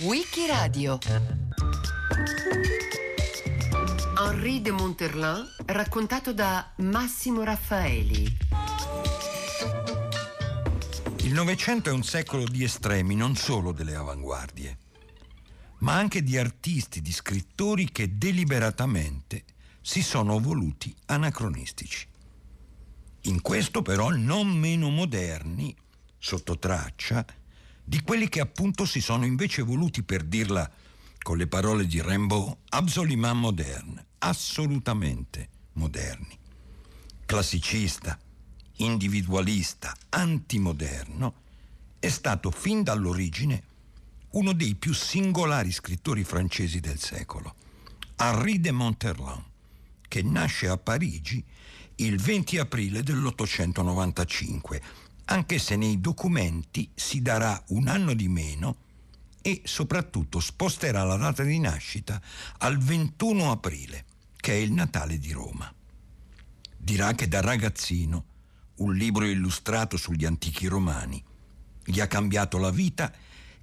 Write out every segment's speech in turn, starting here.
Wikiradio Henri de Monterlin raccontato da Massimo Raffaeli Il Novecento è un secolo di estremi, non solo delle avanguardie, ma anche di artisti, di scrittori che deliberatamente si sono voluti anacronistici. In questo però non meno moderni, sotto traccia, di quelli che appunto si sono invece voluti, per dirla con le parole di Rimbaud, absolument moderne, assolutamente moderni. Classicista, individualista, antimoderno, è stato fin dall'origine uno dei più singolari scrittori francesi del secolo, Henri de Monterland, che nasce a Parigi il 20 aprile dell'895 anche se nei documenti si darà un anno di meno e soprattutto sposterà la data di nascita al 21 aprile, che è il Natale di Roma. Dirà che da ragazzino un libro illustrato sugli antichi romani gli ha cambiato la vita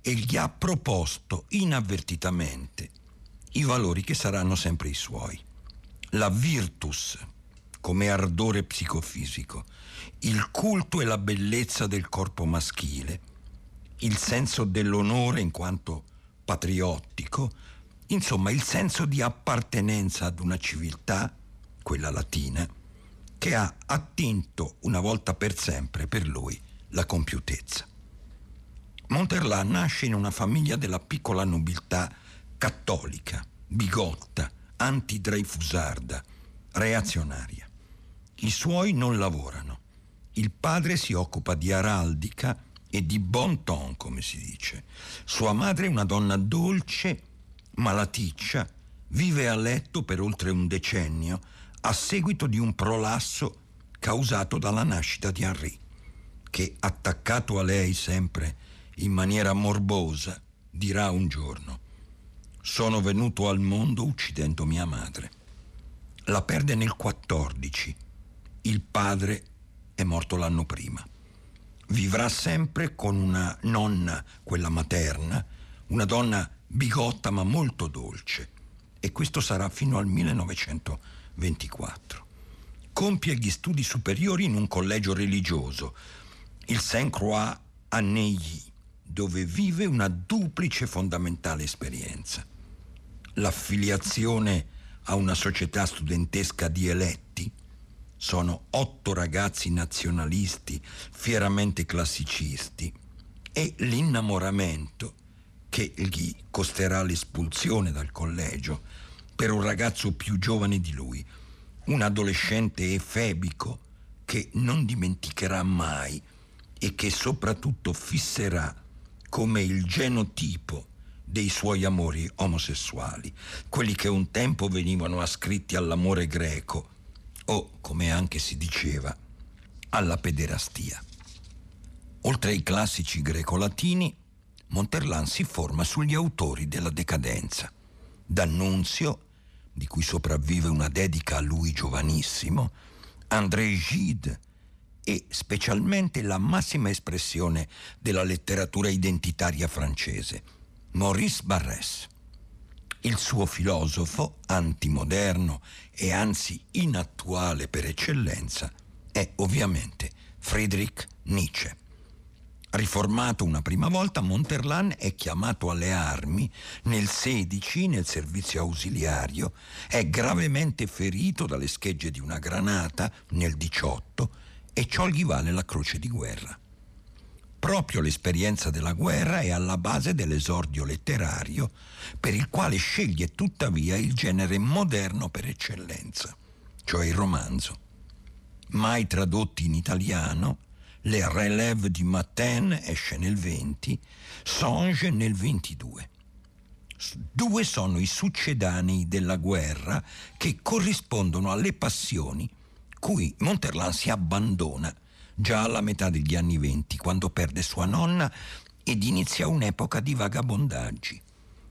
e gli ha proposto inavvertitamente i valori che saranno sempre i suoi. La virtus come ardore psicofisico, il culto e la bellezza del corpo maschile, il senso dell'onore in quanto patriottico, insomma il senso di appartenenza ad una civiltà, quella latina, che ha attinto una volta per sempre per lui la compiutezza. Monterland nasce in una famiglia della piccola nobiltà cattolica, bigotta, anti-dreyfusarda, reazionaria. I suoi non lavorano il padre si occupa di araldica e di bon ton, come si dice. Sua madre è una donna dolce, malaticcia, vive a letto per oltre un decennio a seguito di un prolasso causato dalla nascita di Henri, che, attaccato a lei sempre in maniera morbosa, dirà un giorno, sono venuto al mondo uccidendo mia madre. La perde nel 14. Il padre è morto l'anno prima. Vivrà sempre con una nonna, quella materna, una donna bigotta ma molto dolce. E questo sarà fino al 1924. Compie gli studi superiori in un collegio religioso, il Saint-Croix a Neuilly, dove vive una duplice fondamentale esperienza. L'affiliazione a una società studentesca di eletti, sono otto ragazzi nazionalisti fieramente classicisti. E l'innamoramento che gli costerà l'espulsione dal collegio per un ragazzo più giovane di lui, un adolescente efebico che non dimenticherà mai e che soprattutto fisserà come il genotipo dei suoi amori omosessuali, quelli che un tempo venivano ascritti all'amore greco o, come anche si diceva, alla pederastia. Oltre ai classici greco-latini, Monterland si forma sugli autori della decadenza. D'Annunzio, di cui sopravvive una dedica a lui giovanissimo, André Gide e specialmente la massima espressione della letteratura identitaria francese, Maurice Barrès. Il suo filosofo, antimoderno e anzi inattuale per eccellenza, è ovviamente Friedrich Nietzsche. Riformato una prima volta, Monterland è chiamato alle armi nel 16 nel servizio ausiliario, è gravemente ferito dalle schegge di una granata nel 18 e ciò gli vale la croce di guerra. Proprio l'esperienza della guerra è alla base dell'esordio letterario, per il quale sceglie tuttavia il genere moderno per eccellenza, cioè il romanzo. Mai tradotti in italiano, Le Relève di Matin esce nel 20, Songe nel 22. Due sono i succedanei della guerra che corrispondono alle passioni cui Monterland si abbandona già alla metà degli anni venti, quando perde sua nonna ed inizia un'epoca di vagabondaggi.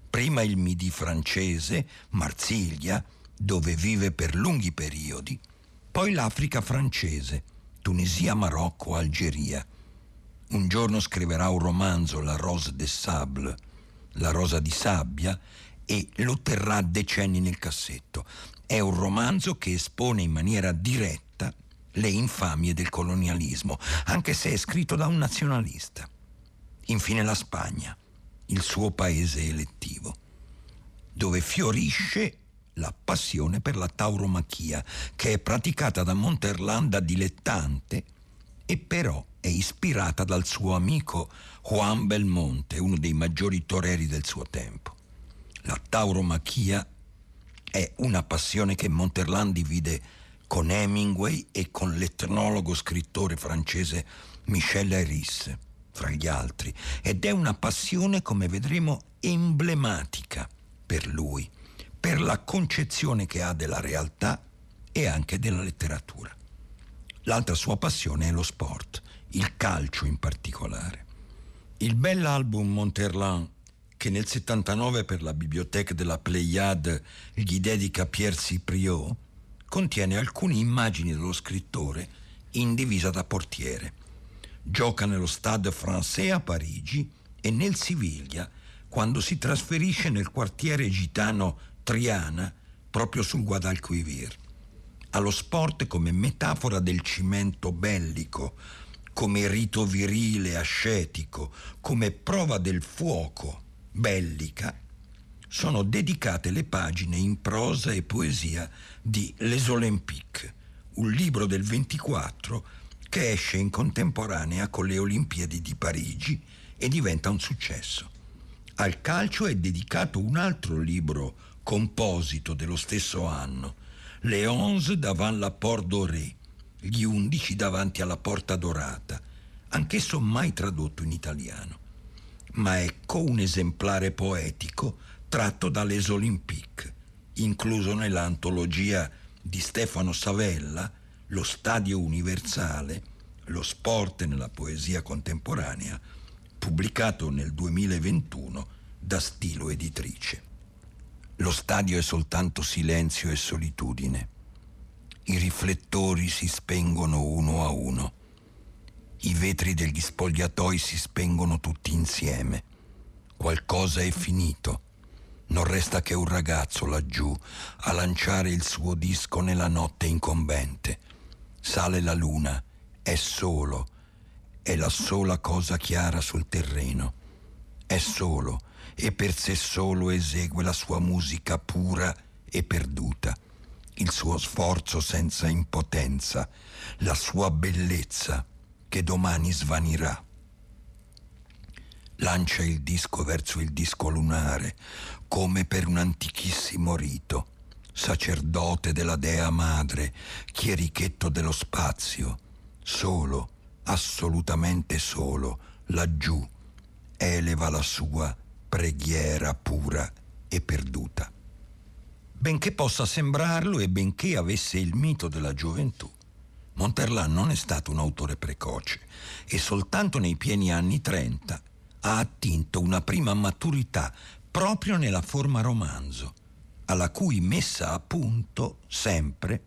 Prima il Midi francese, Marsiglia, dove vive per lunghi periodi, poi l'Africa francese, Tunisia, Marocco, Algeria. Un giorno scriverà un romanzo, La Rose des Sables, La rosa di sabbia, e lo terrà decenni nel cassetto. È un romanzo che espone in maniera diretta le infamie del colonialismo, anche se è scritto da un nazionalista. Infine la Spagna, il suo paese elettivo, dove fiorisce la passione per la tauromachia, che è praticata da Monterland da dilettante e però è ispirata dal suo amico Juan Belmonte, uno dei maggiori toreri del suo tempo. La tauromachia è una passione che Monterland divide con Hemingway e con l'etnologo scrittore francese Michel Hayris, fra gli altri, ed è una passione, come vedremo, emblematica per lui per la concezione che ha della realtà e anche della letteratura. L'altra sua passione è lo sport, il calcio in particolare. Il bell'album Monterland che nel 79 per la biblioteca della Pléiade gli dedica Pierre Cipriot, contiene alcune immagini dello scrittore in divisa da portiere. Gioca nello Stade Français a Parigi e nel Siviglia quando si trasferisce nel quartiere gitano Triana proprio sul Guadalquivir, allo sport come metafora del cimento bellico, come rito virile ascetico, come prova del fuoco bellica, sono dedicate le pagine in prosa e poesia di Les Olympiques, un libro del 24 che esce in contemporanea con le Olimpiadi di Parigi e diventa un successo. Al calcio è dedicato un altro libro composito dello stesso anno, le onze davanti la Porte Dorée, gli undici davanti alla Porta Dorata, anch'esso mai tradotto in italiano. Ma ecco un esemplare poetico tratto dall'Es Olympiques, incluso nell'antologia di Stefano Savella, Lo Stadio Universale, lo sport nella poesia contemporanea, pubblicato nel 2021 da Stilo Editrice. Lo stadio è soltanto silenzio e solitudine. I riflettori si spengono uno a uno. I vetri degli spogliatoi si spengono tutti insieme. Qualcosa è finito. Non resta che un ragazzo laggiù a lanciare il suo disco nella notte incombente. Sale la luna, è solo, è la sola cosa chiara sul terreno. È solo e per sé solo esegue la sua musica pura e perduta, il suo sforzo senza impotenza, la sua bellezza che domani svanirà. Lancia il disco verso il disco lunare, come per un antichissimo rito, sacerdote della dea madre, chierichetto dello spazio, solo, assolutamente solo, laggiù, eleva la sua preghiera pura e perduta. Benché possa sembrarlo e benché avesse il mito della gioventù, Monterland non è stato un autore precoce e soltanto nei pieni anni 30 ha attinto una prima maturità proprio nella forma romanzo, alla cui messa a punto sempre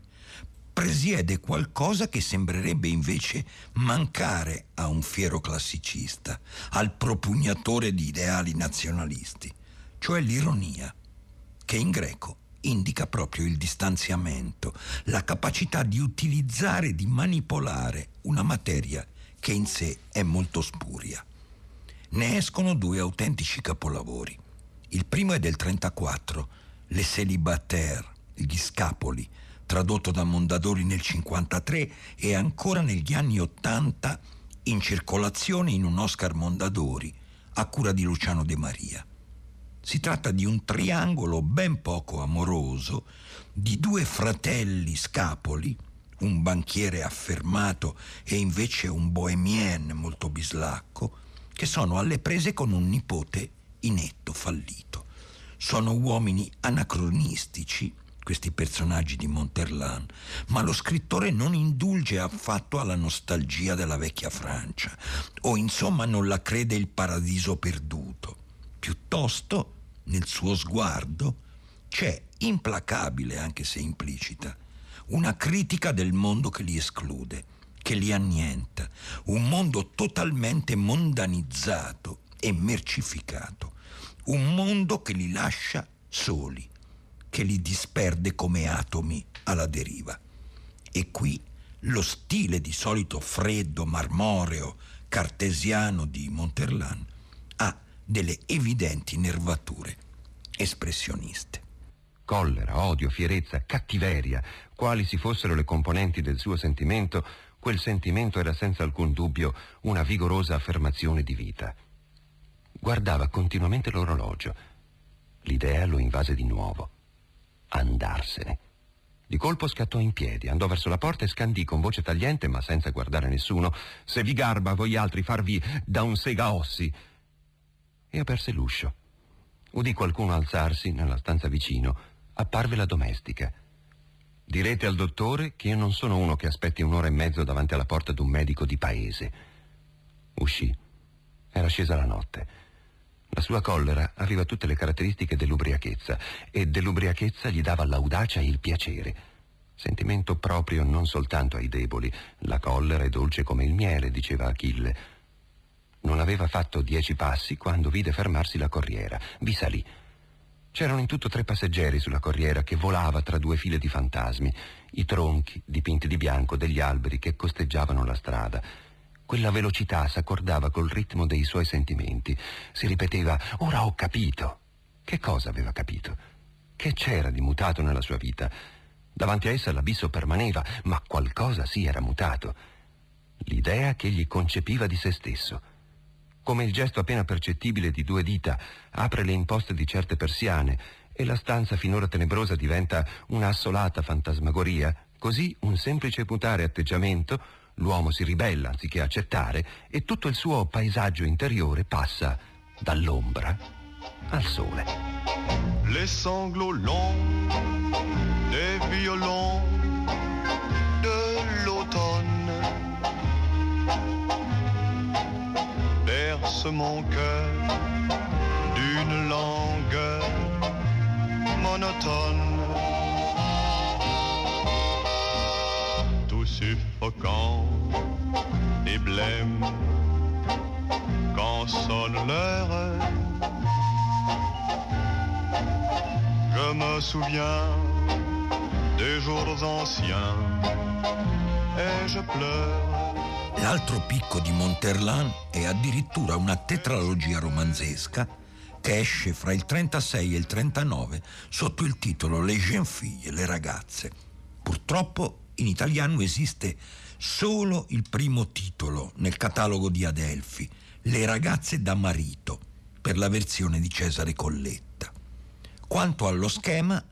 presiede qualcosa che sembrerebbe invece mancare a un fiero classicista, al propugnatore di ideali nazionalisti, cioè l'ironia, che in greco indica proprio il distanziamento, la capacità di utilizzare, di manipolare una materia che in sé è molto spuria. Ne escono due autentici capolavori. Il primo è del 34, Le Célibataires, gli scapoli, tradotto da Mondadori nel 1953 e ancora negli anni 80 in circolazione in un Oscar Mondadori a cura di Luciano De Maria. Si tratta di un triangolo ben poco amoroso di due fratelli scapoli, un banchiere affermato e invece un bohemien molto bislacco, che sono alle prese con un nipote inetto, fallito. Sono uomini anacronistici questi personaggi di Monterland, ma lo scrittore non indulge affatto alla nostalgia della vecchia Francia, o insomma non la crede il paradiso perduto. Piuttosto, nel suo sguardo, c'è, implacabile anche se implicita, una critica del mondo che li esclude, che li annienta, un mondo totalmente mondanizzato e mercificato, un mondo che li lascia soli, che li disperde come atomi alla deriva. E qui lo stile di solito freddo, marmoreo, cartesiano di Monterland ha delle evidenti nervature espressioniste. Collera, odio, fierezza, cattiveria, quali si fossero le componenti del suo sentimento, quel sentimento era senza alcun dubbio una vigorosa affermazione di vita. Guardava continuamente l'orologio. L'idea lo invase di nuovo. Andarsene. Di colpo scattò in piedi, andò verso la porta e scandì con voce tagliente, ma senza guardare nessuno, se vi garba voi altri farvi da un sega ossi. E aperse l'uscio. Udì qualcuno alzarsi nella stanza vicino. Apparve la domestica. Direte al dottore che io non sono uno che aspetti un'ora e mezzo davanti alla porta d'un medico di paese. Uscì. Era scesa la notte. La sua collera aveva tutte le caratteristiche dell'ubriachezza e dell'ubriachezza gli dava l'audacia e il piacere. Sentimento proprio non soltanto ai deboli. La collera è dolce come il miele, diceva Achille. Non aveva fatto dieci passi quando vide fermarsi la corriera. Vi salì. C'erano in tutto tre passeggeri sulla corriera che volava tra due file di fantasmi, i tronchi dipinti di bianco degli alberi che costeggiavano la strada. Quella velocità s'accordava col ritmo dei suoi sentimenti. Si ripeteva, ora ho capito. Che cosa aveva capito? Che c'era di mutato nella sua vita? Davanti a essa l'abisso permaneva, ma qualcosa sì era mutato. L'idea che egli concepiva di se stesso come il gesto appena percettibile di due dita apre le imposte di certe persiane e la stanza finora tenebrosa diventa una assolata fantasmagoria, così un semplice mutare atteggiamento, l'uomo si ribella anziché accettare e tutto il suo paesaggio interiore passa dall'ombra al sole. Les sanglots longs des violons de l'automne berce mon cœur d'une langueur monotone. Tout suffocant et blême quand sonne l'heure. Je me souviens des jours anciens et je pleure. L'altro picco di Monterland è addirittura una tetralogia romanzesca che esce fra il 36 e il 39 sotto il titolo Le jeunes filles, le ragazze. Purtroppo in italiano esiste solo il primo titolo nel catalogo di Adelphi, Le ragazze da marito, per la versione di Cesare Colletta. Quanto allo schema,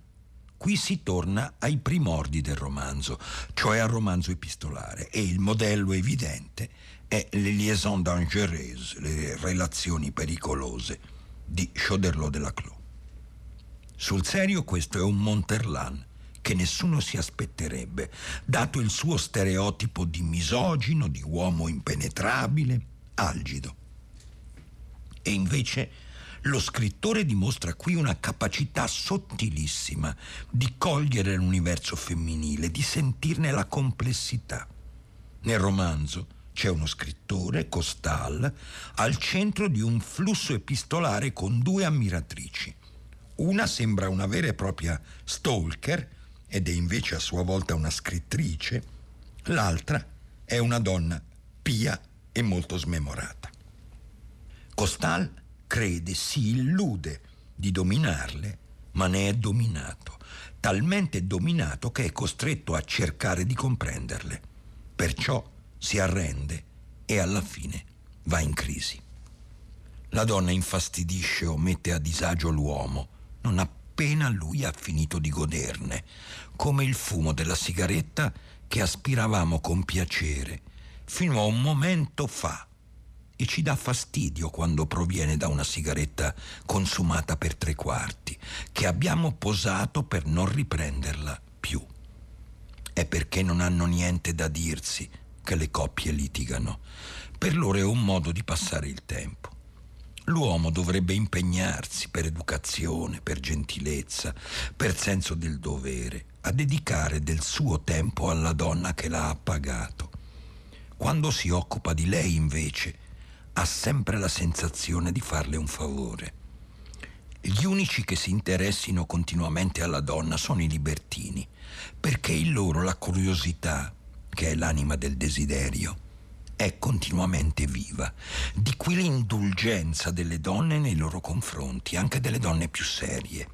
Qui si torna ai primordi del romanzo, cioè al romanzo epistolare, e il modello evidente è le liaisons dangereuses, le relazioni pericolose di Choderlos de la Clos. Sul serio questo è un Monterland che nessuno si aspetterebbe, dato il suo stereotipo di misogino, di uomo impenetrabile, algido. E invece lo scrittore dimostra qui una capacità sottilissima di cogliere l'universo femminile, di sentirne la complessità. Nel romanzo c'è uno scrittore, Costal, al centro di un flusso epistolare con due ammiratrici. Una sembra una vera e propria stalker ed è invece a sua volta una scrittrice, l'altra è una donna pia e molto smemorata. Costal crede, si illude di dominarle, ma ne è dominato, talmente dominato che è costretto a cercare di comprenderle. Perciò si arrende e alla fine va in crisi. La donna infastidisce o mette a disagio l'uomo non appena lui ha finito di goderne, come il fumo della sigaretta che aspiravamo con piacere fino a un momento fa e ci dà fastidio quando proviene da una sigaretta consumata per tre quarti, che abbiamo posato per non riprenderla più. È perché non hanno niente da dirsi che le coppie litigano. Per loro è un modo di passare il tempo. L'uomo dovrebbe impegnarsi per educazione, per gentilezza, per senso del dovere, a dedicare del suo tempo alla donna che l'ha appagato Quando si occupa di lei, invece, ha sempre la sensazione di farle un favore. Gli unici che si interessino continuamente alla donna sono i libertini, perché in loro la curiosità, che è l'anima del desiderio, è continuamente viva. Di qui l'indulgenza delle donne nei loro confronti, anche delle donne più serie.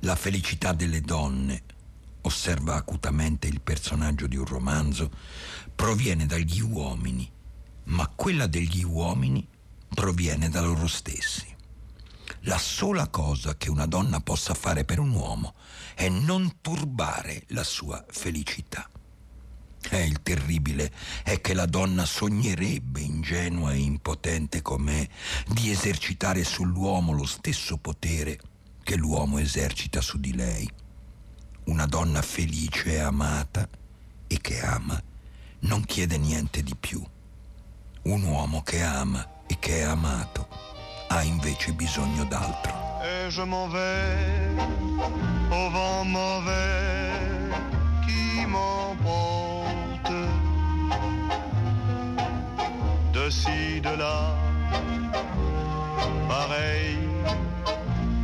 La felicità delle donne, osserva acutamente il personaggio di un romanzo, proviene dagli uomini, ma quella degli uomini proviene da loro stessi. La sola cosa che una donna possa fare per un uomo è non turbare la sua felicità. E il terribile è che la donna sognerebbe, ingenua e impotente com'è, di esercitare sull'uomo lo stesso potere che l'uomo esercita su di lei. Una donna felice e amata e che ama non chiede niente di più. Un uomo che ama e che è amato ha invece bisogno d'altro. Et je m'en vais au vent mauvais qui m'emporte de ci, de là, pareil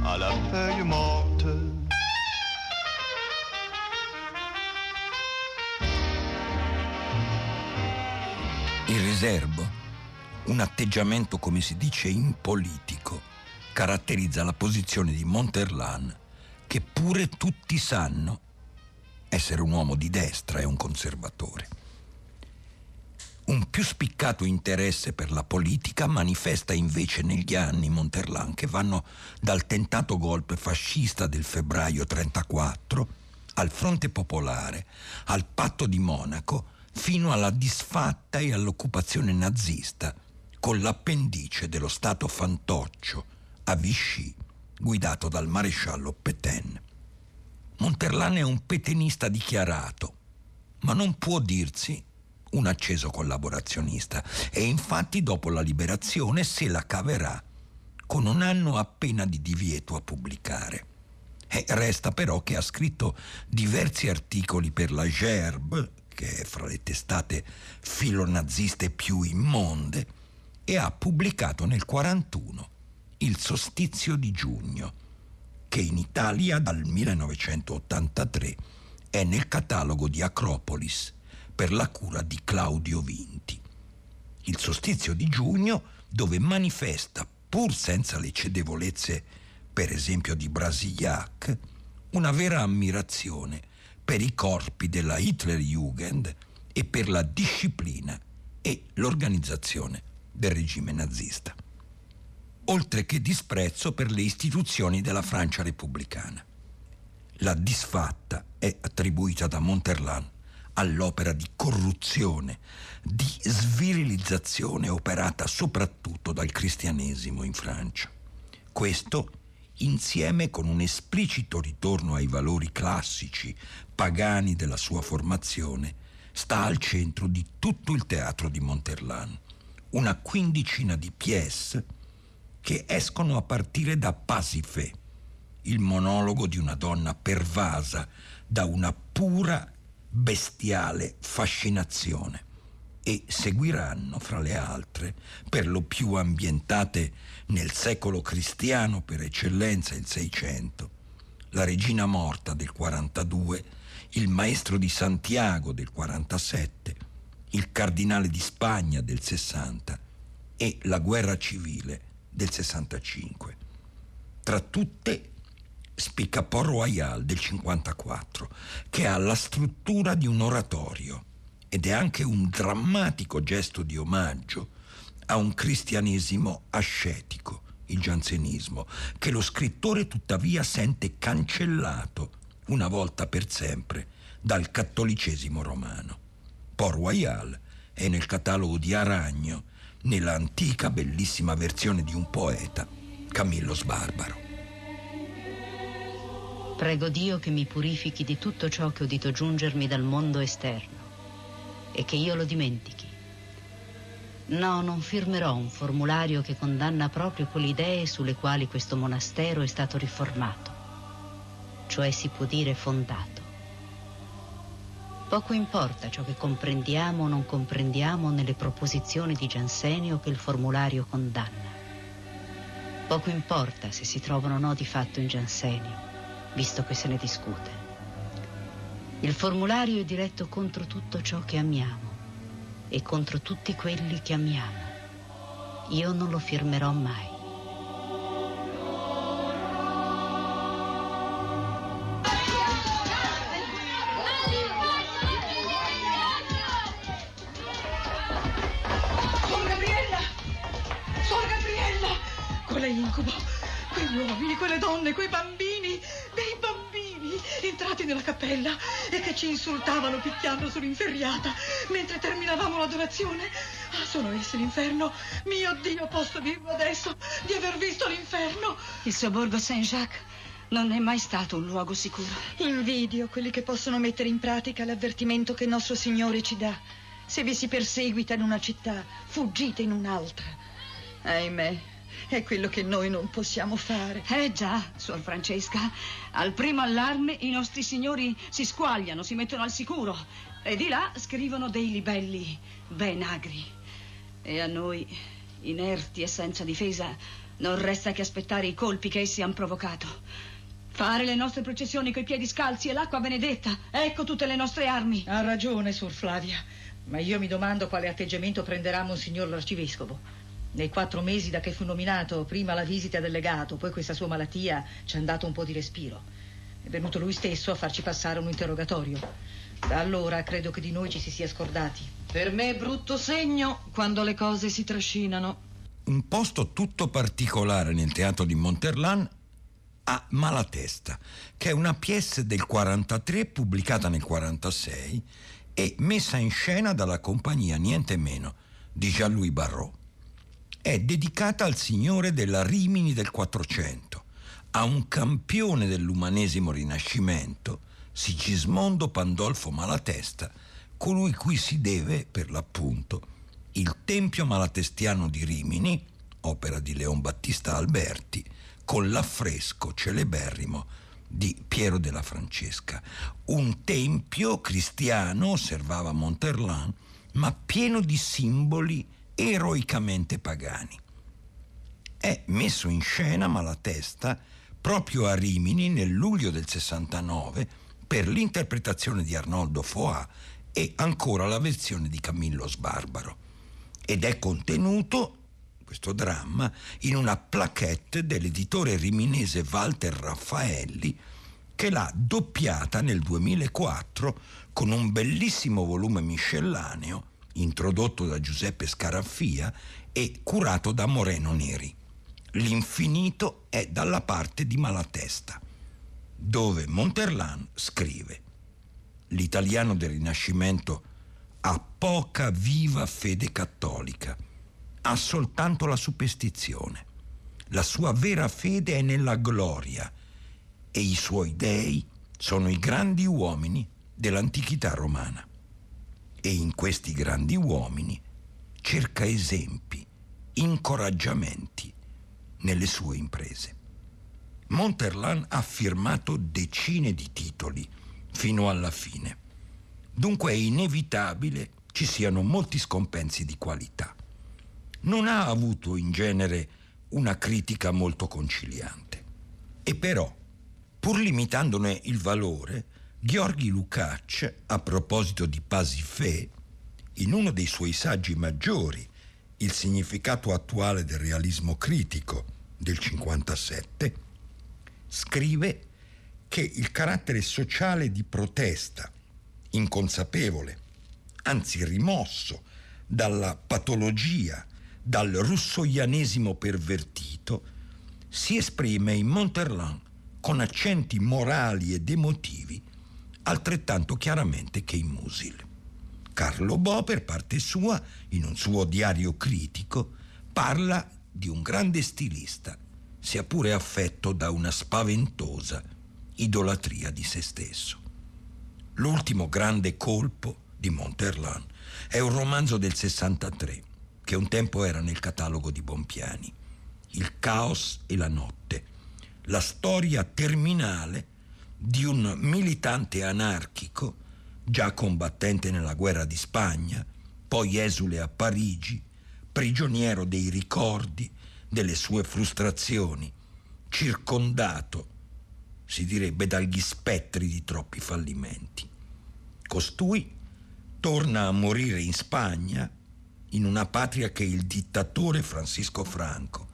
à la feuille morte. Il riservo, un atteggiamento come si dice impolitico, caratterizza la posizione di Monterlan, che pure tutti sanno essere un uomo di destra e un conservatore. Un più spiccato interesse per la politica manifesta invece negli anni Monterlan che vanno dal tentato golpe fascista del febbraio 34 al Fronte Popolare, al Patto di Monaco, fino alla disfatta e all'occupazione nazista con l'appendice dello Stato fantoccio a Vichy, guidato dal maresciallo Petain. Monterlan è un petenista dichiarato, ma non può dirsi un acceso collaborazionista e infatti dopo la liberazione se la caverà con un anno appena di divieto a pubblicare. E resta però che ha scritto diversi articoli per la Gerbe, che è fra le testate filonaziste più immonde, e ha pubblicato nel 1941 Il Sostizio di giugno, che in Italia dal 1983 è nel catalogo di Acropolis per la cura di Claudio Vinti. Il Sostizio di giugno dove manifesta, pur senza le cedevolezze per esempio di Brasiliac, una vera ammirazione per i corpi della Hitlerjugend e per la disciplina e l'organizzazione del regime nazista, oltre che disprezzo per le istituzioni della Francia repubblicana. La disfatta è attribuita da Monterland all'opera di corruzione, di svirilizzazione operata soprattutto dal cristianesimo in Francia. Questo insieme con un esplicito ritorno ai valori classici, pagani della sua formazione, sta al centro di tutto il teatro di Monterlan. Una quindicina di pièce che escono a partire da Pasifè, il monologo di una donna pervasa da una pura bestiale fascinazione e seguiranno, fra le altre, per lo più ambientate nel secolo cristiano per eccellenza il Seicento, la Regina Morta del 42, il Maestro di Santiago del 47, il Cardinale di Spagna del 60 e la Guerra Civile del 65. Tra tutte spicca Port Royal del 54, che ha la struttura di un oratorio ed è anche un drammatico gesto di omaggio a un cristianesimo ascetico, il giansenismo, che lo scrittore tuttavia sente cancellato una volta per sempre dal cattolicesimo romano. Port Royal è nel catalogo di Aragno, nella antica bellissima versione di un poeta, Camillo Sbarbaro. Prego Dio che mi purifichi di tutto ciò che ho udito giungermi dal mondo esterno e che io lo dimentichi. No, non firmerò un formulario che condanna proprio quelle idee sulle quali questo monastero è stato riformato, cioè si può dire fondato. Poco importa ciò che comprendiamo o non comprendiamo nelle proposizioni di Giansenio che il formulario condanna. Poco importa se si trovano no di fatto in Giansenio, visto che se ne discute. Il formulario è diretto contro tutto ciò che amiamo e contro tutti quelli che amiamo. Io non lo firmerò mai. E ci insultavano picchiando sull'inferriata mentre terminavamo l'adorazione. Ah, sono essi l'inferno? Mio Dio, posso dirlo adesso di aver visto l'inferno? Il sobborgo Saint-Jacques non è mai stato un luogo sicuro. Invidio quelli che possono mettere in pratica l'avvertimento che nostro Signore ci dà. Se vi si perseguita in una città, fuggite in un'altra. Ahimè, è quello che noi non possiamo fare. Eh già, Suor Francesca, al primo allarme i nostri signori si squagliano, si mettono al sicuro e di là scrivono dei libelli ben agri. E a noi, inerti e senza difesa, non resta che aspettare i colpi che essi hanno provocato. Fare le nostre processioni coi piedi scalzi e l'acqua benedetta. Ecco tutte le nostre armi. Ha ragione, Suor Flavia. Ma io mi domando quale atteggiamento prenderà Monsignor l'Arcivescovo. Nei quattro mesi da che fu nominato, prima la visita del legato, poi questa sua malattia, ci ha dato un po' di respiro. È venuto lui stesso a farci passare un interrogatorio. Da allora credo che di noi ci si sia scordati. Per me è brutto segno quando le cose si trascinano. Un posto tutto particolare nel teatro di Monterlan a Malatesta, che è una pièce del 43 pubblicata nel 46 e messa in scena dalla compagnia niente meno di Jean-Louis Barrault. È dedicata al signore della Rimini del 400, a un campione dell'umanesimo rinascimento, Sigismondo Pandolfo Malatesta, colui cui si deve, per l'appunto, il Tempio Malatestiano di Rimini, opera di Leon Battista Alberti, con l'affresco celeberrimo di Piero della Francesca. Un tempio cristiano, osservava Monterland, ma pieno di simboli eroicamente pagani. È messo in scena Malatesta proprio a Rimini nel luglio del 69 per l'interpretazione di Arnoldo Foà e ancora la versione di Camillo Sbarbaro. Ed è contenuto questo dramma in una plaquette dell'editore riminese Walter Raffaelli che l'ha doppiata nel 2004 con un bellissimo volume miscellaneo introdotto da Giuseppe Scaraffia e curato da Moreno Neri. L'infinito è dalla parte di Malatesta, dove Monterland scrive L'italiano del Rinascimento ha poca viva fede cattolica, ha soltanto la superstizione. La sua vera fede è nella gloria e i suoi dei sono i grandi uomini dell'antichità romana e in questi grandi uomini cerca esempi, incoraggiamenti nelle sue imprese. Monterland ha firmato decine di titoli fino alla fine. Dunque è inevitabile ci siano molti scompensi di qualità. Non ha avuto in genere una critica molto conciliante. E però, pur limitandone il valore, Gheorghi Lukács, a proposito di Pasifè, in uno dei suoi saggi maggiori, Il significato attuale del realismo critico del 57, scrive che il carattere sociale di protesta, inconsapevole, anzi rimosso dalla patologia, dal russoianesimo pervertito, si esprime in Monterland con accenti morali ed emotivi altrettanto chiaramente che in Musil. Carlo Bo, per parte sua, in un suo diario critico, parla di un grande stilista, sia pure affetto da una spaventosa idolatria di se stesso. L'ultimo grande colpo di Monterland è un romanzo del 63, che un tempo era nel catalogo di Bompiani. Il caos e la notte, la storia terminale di un militante anarchico già combattente nella guerra di Spagna, poi esule a Parigi, prigioniero dei ricordi, delle sue frustrazioni, circondato, si direbbe, dagli spettri di troppi fallimenti. Costui torna a morire in Spagna, in una patria che il dittatore Francisco Franco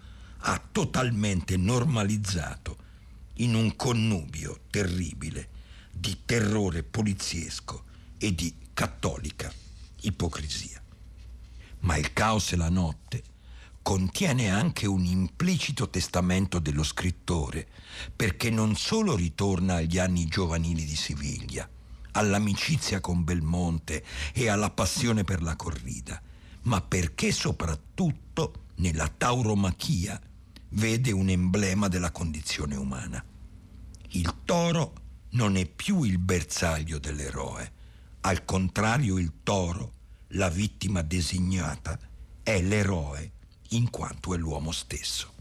ha totalmente normalizzato in un connubio terribile di terrore poliziesco e di cattolica ipocrisia. Ma il caos e la notte contiene anche un implicito testamento dello scrittore, perché non solo ritorna agli anni giovanili di Siviglia, all'amicizia con Belmonte e alla passione per la corrida, ma perché soprattutto nella tauromachia vede un emblema della condizione umana. Il toro non è più il bersaglio dell'eroe, al contrario il toro, la vittima designata, è l'eroe in quanto è l'uomo stesso.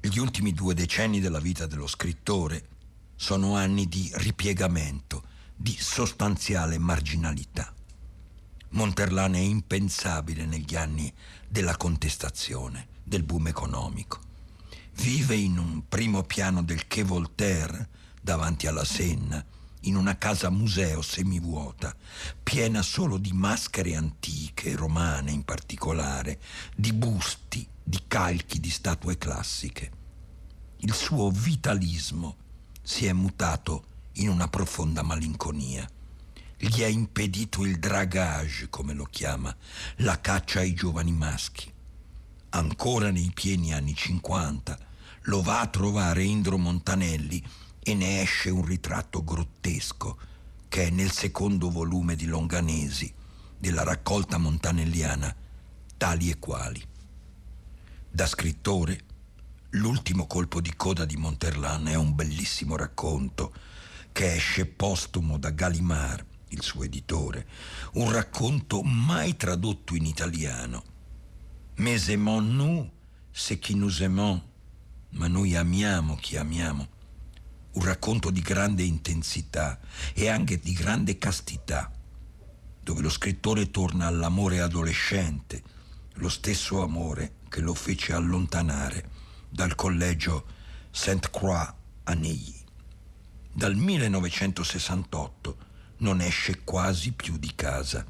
Gli ultimi due decenni della vita dello scrittore sono anni di ripiegamento, di sostanziale marginalità. Monterlane è impensabile negli anni della contestazione, del boom economico. Vive in un primo piano del Quai Voltaire, davanti alla Senna, in una casa museo semivuota, piena solo di maschere antiche, romane in particolare, di busti, di calchi di statue classiche. Il suo vitalismo si è mutato in una profonda malinconia. Gli ha impedito il dragage, come lo chiama, la caccia ai giovani maschi. Ancora nei pieni anni 50 lo va a trovare Indro Montanelli e ne esce un ritratto grottesco che è nel secondo volume di Longanesi della raccolta montanelliana Tali e quali. Da scrittore, l'ultimo colpo di coda di Monterlan è un bellissimo racconto che esce postumo da Gallimard, il suo editore, un racconto mai tradotto in italiano. Mais aimons nous ce qui nous aimons, ma noi amiamo chi amiamo. Un racconto di grande intensità e anche di grande castità, dove lo scrittore torna all'amore adolescente, lo stesso amore che lo fece allontanare dal collegio Sainte Croix a Neuilly. Dal 1968 non esce quasi più di casa,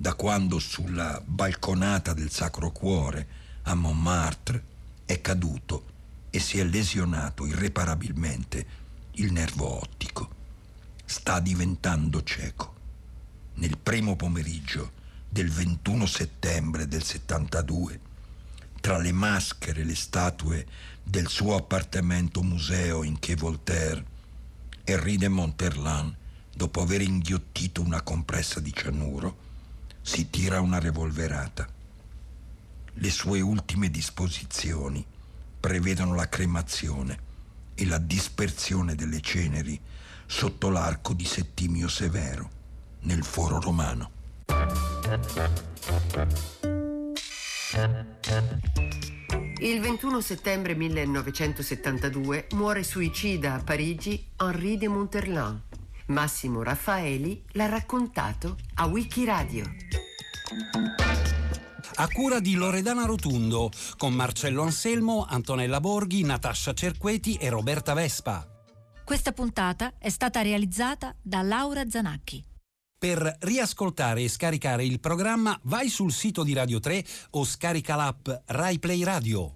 da quando sulla balconata del Sacro Cuore a Montmartre è caduto e si è lesionato irreparabilmente il nervo ottico. Sta diventando cieco. Nel primo pomeriggio del 21 settembre del 72, tra le maschere e le statue del suo appartamento museo in Quai Voltaire, Henri de Monterlan, dopo aver inghiottito una compressa di cianuro, si tira una revolverata. Le sue ultime disposizioni prevedono la cremazione e la dispersione delle ceneri sotto l'arco di Settimio Severo, nel foro romano. Il 21 settembre 1972 muore suicida a Parigi Henri de Monterland. Massimo Raffaeli l'ha raccontato a Wikiradio a cura di Loredana Rotundo, con Marcello Anselmo, Antonella Borghi, Natascia Cerqueti e Roberta Vespa. Questa puntata è stata realizzata da Laura Zanacchi. Per riascoltare e scaricare il programma vai sul sito di Radio 3 o scarica l'app RaiPlay Radio.